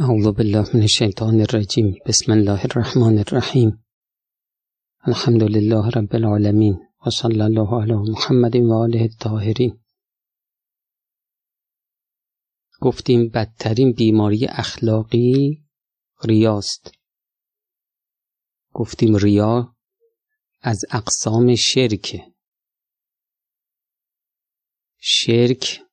اعوذ بالله من الشیطان الرجیم بسم الله الرحمن الرحیم الحمد لله رب العالمین و صلی الله علی محمد و آله الطاهرین گفتیم بدترین بیماری اخلاقی ریاست. گفتیم ریا از اقسام شرک. شرک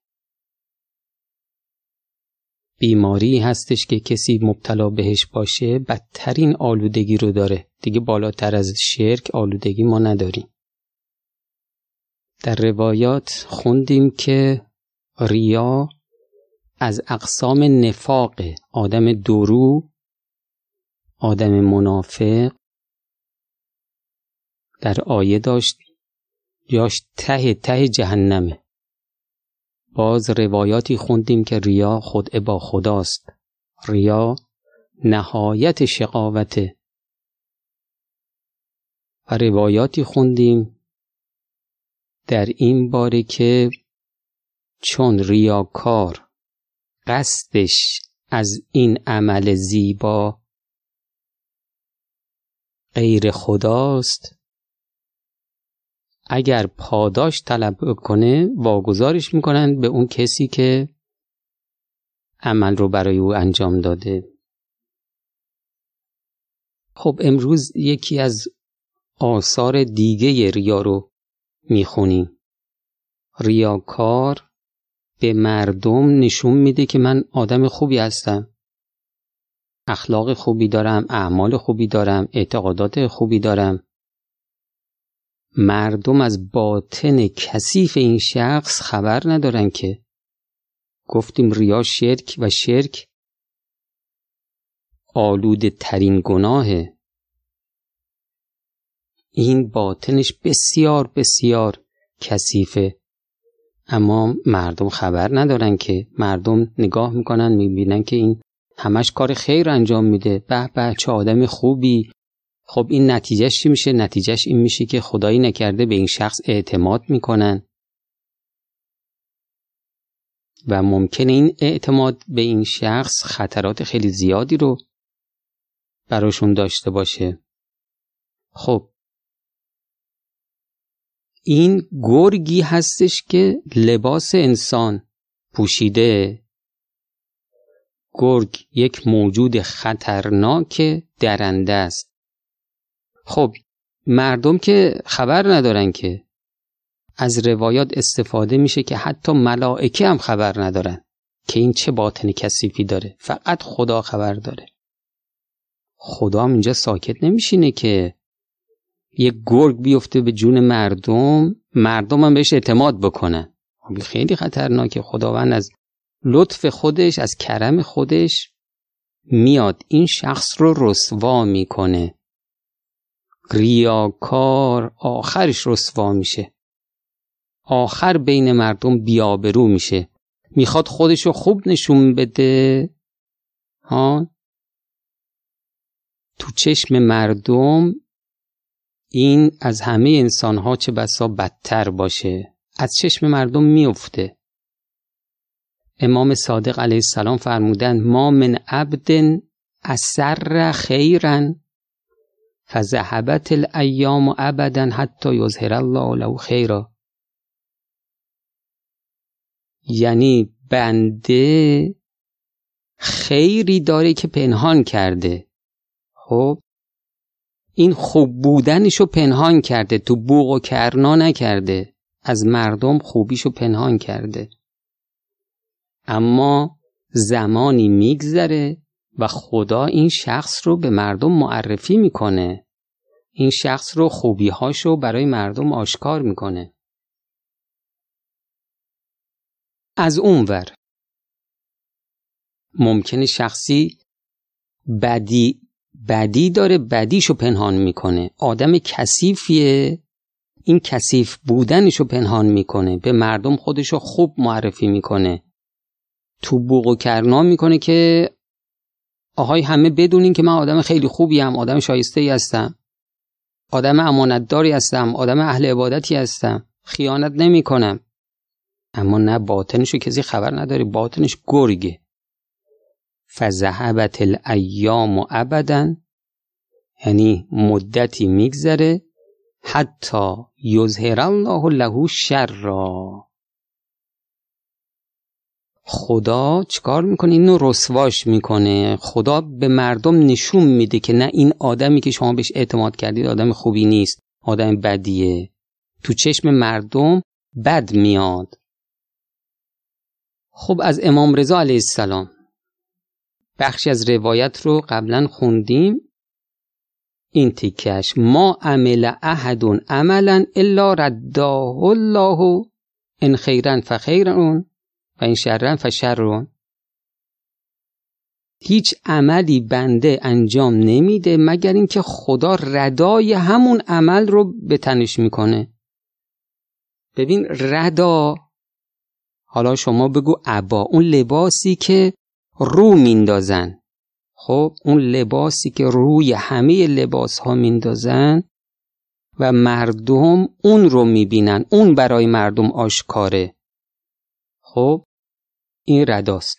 بیماری هستش که کسی مبتلا بهش باشه بدترین آلودگی رو داره. دیگه بالاتر از شرک آلودگی ما نداریم. در روایات خوندیم که ریا از اقسام نفاق آدم درو آدم منافق در آیه داشت. یاش ته ته جهنمه. باز روایاتی خوندیم که ریا خود با خداست. ریا نهایت شقاوته. و روایاتی خوندیم در این باره که چون ریاکار قصدش از این عمل زیبا غیر خداست اگر پاداش طلب کنه واگذارش می‌کنن به اون کسی که عمل رو برای او انجام داده. خب امروز یکی از آثار دیگه ریا رو می‌خونیم ریاکار به مردم نشون میده که من آدم خوبی هستم. اخلاق خوبی دارم اعمال خوبی دارم اعتقادات خوبی دارم. مردم از باطن کثیف این شخص خبر ندارن که. گفتیم ریا شرک و شرک آلوده ترین گناهه. این باطنش بسیار بسیار کثیفه. اما مردم خبر ندارن که مردم نگاه می‌کنن می‌بینن که این همش کار خیر انجام میده. به به چه آدم خوبی. خب این نتیجهش چی میشه؟ نتیجهش این میشه که خدایی نکرده به این شخص اعتماد می‌کنن. و ممکنه این اعتماد به این شخص خطرات خیلی زیادی رو براشون داشته باشه. خب. این گرگی هستش که لباس انسان پوشیده. گرگ یک موجود خطرناک درنده است. خب مردم که خبر ندارن که از روایات استفاده میشه که حتی ملائکه هم خبر ندارن که این چه باطن کثیفی داره. فقط خدا خبر داره. خدا هم اینجا ساکت نمیشینه که یک گرگ بیفته به جون مردم مردم هم بهش اعتماد بکنن. خب خیلی خطرناکه. خداوند از لطف خودش از کرم خودش میاد. این شخص رو رسوا می‌کنه. ریاکار آخرش رسوا میشه. آخر بین مردم بیابرو میشه. می‌خواد خودشو خوب نشون بده. ها؟ تو چشم مردم این از همه انسانها چه بسا بدتر باشه. از چشم مردم میفته. امام صادق علیه السلام فرمودن ما من عبد اثر خیرن. فذهبت الایام ابدا حتی یظهر الله له خیرا. یعنی بنده خیری داره که پنهان کرده. خب؟ این خوب بودنشو پنهان کرده تو بوق و کرنا نکرده. از مردم خوبیشو پنهان کرده. اما زمانی میگذره و خدا این شخص رو به مردم معرفی می‌کنه. این شخص رو خوبیهاشو برای مردم آشکار می‌کنه. از اونور ممکنه شخصی بدی بدی داره بدیشو پنهان می‌کنه. آدم کثیفیه. این کثیف بودنشو پنهان می‌کنه. به مردم خودشو خوب معرفی می‌کنه. تو بوق و کرنا می‌کنه که آهای همه بدونین که من آدم خیلی خوبی هم آدم شایسته ای هستم. آدم امانتداری هستم آدم اهل عبادتی هستم. خیانت نمی کنم اما نه باطنشو کسی خبر نداره باطنش گرگه. فذهبت الایام و ابدا یعنی مدتی میگذره حتی یظهر الله له شر خدا چکار می‌کنه؟ اینو رسواش می‌کنه. خدا به مردم نشون میده که نه این آدمی که شما بهش اعتماد کردید آدم خوبی نیست آدم بدیه. تو چشم مردم بد میاد. خب از امام رضا علیه السلام. بخشی از روایت رو قبلا خوندیم. این تیکش ما عمل احد عملا الا رداه الله ان خیرا فخیرون. و این شرن فشرون هیچ عملی بنده انجام نمیده مگر اینکه خدا ردای همون عمل رو به تنش می‌کنه. ببین ردا حالا شما بگو عبا اون لباسی که رو میندازن. خب اون لباسی که روی همه لباس ها میندازن و مردم اون رو می‌بینن. اون برای مردم آشکاره. خب این رداست.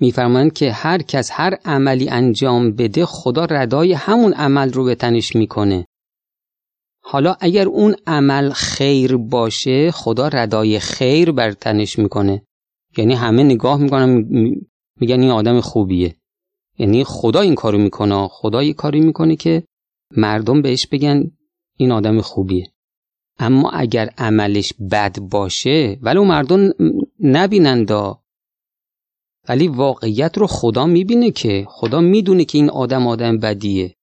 میفرمایند که هر کس هر عملی انجام بده خدا ردای همون عمل رو به تنش می‌کنه. حالا اگر اون عمل خیر باشه خدا ردای خیر بر تنش می‌کنه. یعنی همه نگاه می‌کنن میگن این آدم خوبیه. یعنی خدا این کارو می‌کنه. خدا یه کاری می‌کنه که مردم بهش بگن این آدم خوبیه. اما اگر عملش بد باشه ولو مردم نبینندا ولی واقعیت رو خدا می‌بینه که خدا می‌دونه که این آدم آدم بدیه.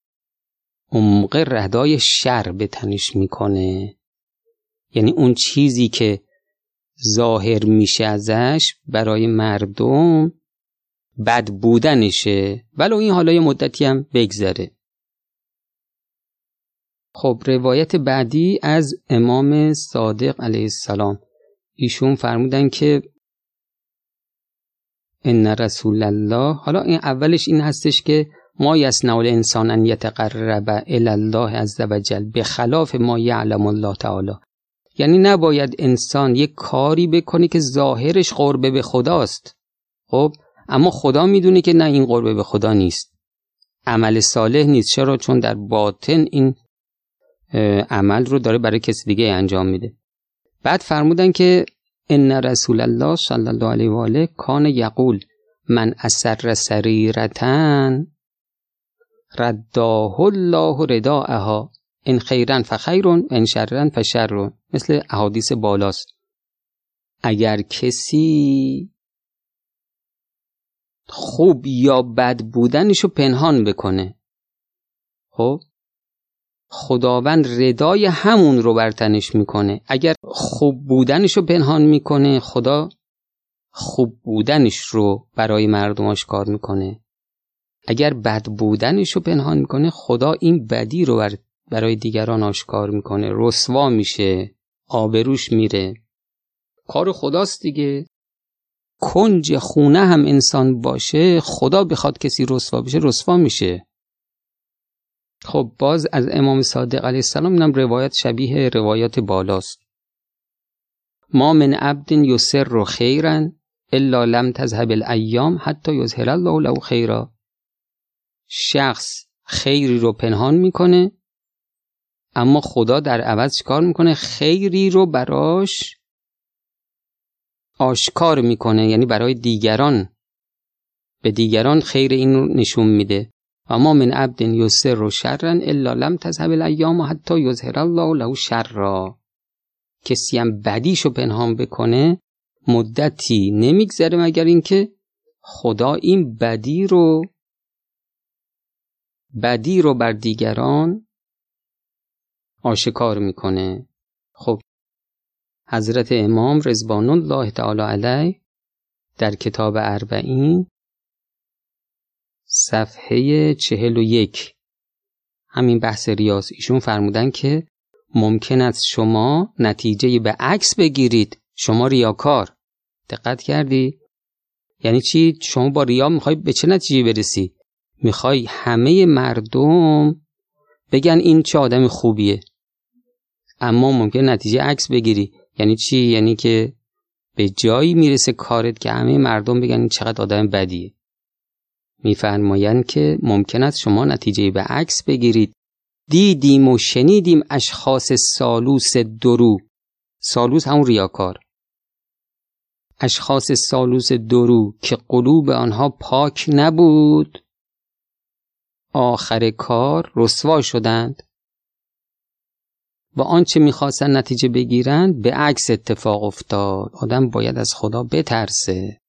موقع ردای شر به تنش می‌کنه. یعنی اون چیزی که ظاهر میشه ازش برای مردم بد بودنشه. ولو این حالا یه مدتی هم بگذره. خب روایت بعدی از امام صادق علیه السلام. ایشون فرمودن که ان رسول الله حالا این اولش این هستش که ما یصنع الانسان ان یتقرب الی الله عز وجل به خلاف ما یعلم الله تعالی. یعنی نباید انسان یک کاری بکنه که ظاهرش قربه به خداست. خب اما خدا می‌دونه که نه این قربه به خدا نیست. عمل صالح نیست. چرا؟ چون در باطن این عمل رو داره برای کسی دیگه انجام میده. بعد فرمودن که ان رسول الله صلی الله علیه و آله کان یقول من اسر سریرتن رداه الله رداءها ان خیرن فخیرون ان شرن فشرون. مثل احادیث بالاست. اگر کسی خوب یا بد بودنشو پنهان بکنه. خب؟ خداوند ردای همون رو برتنش می‌کنه. اگر خوب بودنش رو پنهان می‌کنه خدا خوب بودنش رو برای مردم آشکار می‌کنه. اگر بد بودنش رو پنهان می‌کنه خدا این بدی رو برای دیگران آشکار می‌کنه. رسوا میشه آبروش میره. کار خداست دیگه. کنج خونه هم انسان باشه خدا بخواد کسی رسوا بشه رسوا میشه. خب باز از امام صادق علیه السلام اینم روایت شبیه روایات بالاست. ما من عبد یسر و خیرا الا لم تذهب الایام حتی یظهر الله له خیرا. شخص خیری رو پنهان می‌کنه اما خدا در عوض چیکار می‌کنه؟ خیری رو براش آشکار می‌کنه یعنی برای دیگران به دیگران خیر این رو نشون میده. و ما من عبد یسر شرا الا لم تذهب الایام حتی یظهر الله له شرا. کسی هم بدیشو پنهان بکنه مدتی نمیگذره مگر اینکه خدا این بدی رو بدی رو بر دیگران آشکار می‌کنه. خب حضرت امام رضوان الله تعالی علیه در کتاب اربعین صفحه چهل و یک همین بحث ریاض ایشون فرمودن که ممکن است شما نتیجه به عکس بگیرید شما ریاکار دقت کردی؟ یعنی چی؟ شما با ریا می‌خوای به چه نتیجه برسی؟ می‌خوای همه مردم بگن این چه آدم خوبیه اما ممکن نتیجه عکس بگیری یعنی چی؟ یعنی که به جایی می‌رسه کارت که همه مردم بگن چقدر آدم بدیه میفرمایند که ممکن است شما نتیجه به عکس بگیرید. دیدیم و شنیدیم اشخاص سالوس درو سالوس همون ریاکار. اشخاص سالوس درو که قلوب آنها پاک نبود. آخر کار رسوا شدند. با آنچه می‌خواستن نتیجه بگیرند به عکس اتفاق افتاد. آدم باید از خدا بترسه.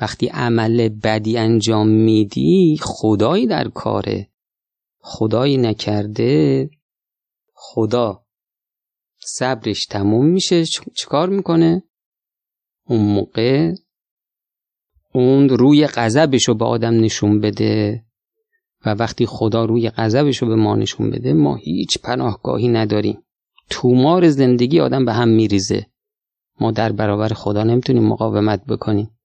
وقتی عمل بدی انجام میدی خدایی در کاره. خدایی نکرده خدا. صبرش تموم میشه چیکار می‌کنه؟ اون موقع اون روی غضبش رو به آدم نشون بده و وقتی خدا روی غضبش رو به ما نشون بده ما هیچ پناهگاهی نداریم. تومار زندگی آدم به هم میریزه. ما در برابر خدا نمی‌تونیم مقاومت بکنیم.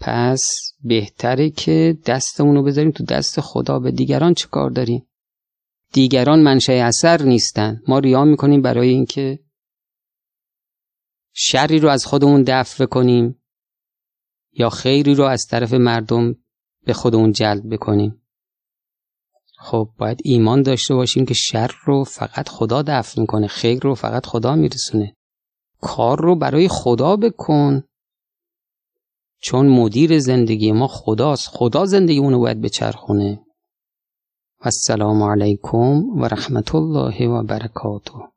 پس بهتره که دستمون رو بذاریم تو دست خدا. به دیگران چه کار داریم؟ دیگران منشأ اثر نیستن. ما ریا می‌کنیم برای اینکه شری رو از خودمون دفع کنیم یا خیری رو از طرف مردم به خودمون جلب بکنیم. خب باید ایمان داشته باشیم که شر رو فقط خدا دفع می‌کنه خیر رو فقط خدا میرسونه. کار رو برای خدا بکن. چون مدیر زندگی ما خداست. خدا زندگی اونو باید بچرخونه. السلام علیکم و رحمت الله و برکاته.